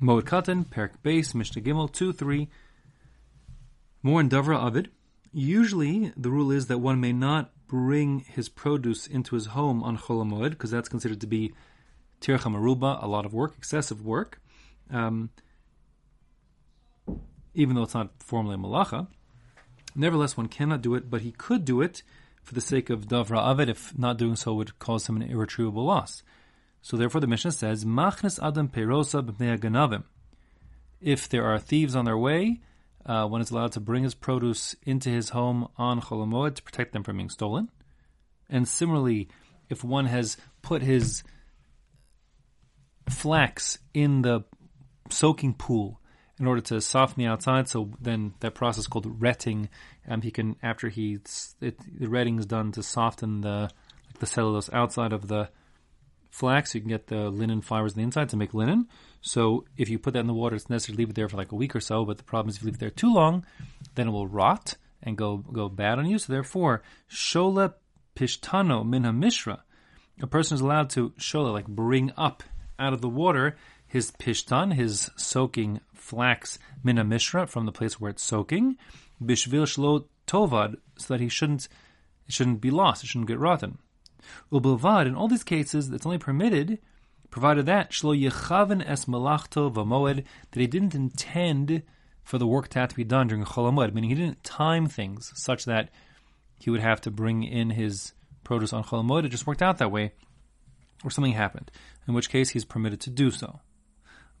Moed Katan, Perek Beis, Mishnah Gimel, 2, 3. More in Davra Avid. Usually, the rule is that one may not bring his produce into his home on Chol because that's considered to be Tircha Maruba, a lot of work, excessive work. Um, even though it's not formally a malacha. Nevertheless, one cannot do it, but he could do it for the sake of Davra Avid if not doing so would cause him an irretrievable loss. So therefore the Mishnah says, Machnes Adam Perosa Ganavim. If there are thieves on their way, uh, one is allowed to bring his produce into his home on Cholamoed to protect them from being stolen. And similarly, if one has put his flax in the soaking pool in order to soften the outside, so then that process called retting, um, he can after he it, the retting is done to soften the like the cellulose outside of the flax, you can get the linen fibers on the inside to make linen. So if you put that in the water, it's necessary to leave it there for like a week or so. But the problem is if you leave it there too long, then it will rot and go go bad on you. So therefore, shola pishtano minha mishra, a person is allowed to shola like bring up out of the water his pishtan, his soaking flax mina mishra from the place where it's soaking, bishvil shlo tovad, so that he shouldn't it shouldn't be lost, it shouldn't get rotten. Ubilvad, in all these cases, it's only permitted, provided that shlo yechaven es malachto v'moed, that he didn't intend for the work to have to be done during Chol meaning he didn't time things such that he would have to bring in his produce on Chol It just worked out that way, or something happened, in which case he's permitted to do so.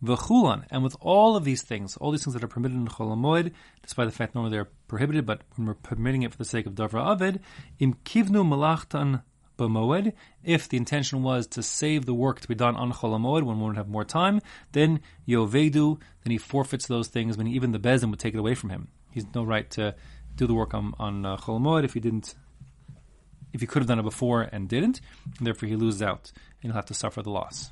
V'chulan, and with all of these things, all these things that are permitted in Chol despite the fact normally they're prohibited, but when we're permitting it for the sake of Davra Avid, im kivnu malachtan b'moed. If the intention was to save the work to be done on Chol when one would have more time, then yovedu, then he forfeits those things. When even the beis din would take it away from him. He's no right to do the work on on uh, Chol if he didn't. If he could have done it before and didn't, and therefore he loses out, and he'll have to suffer the loss.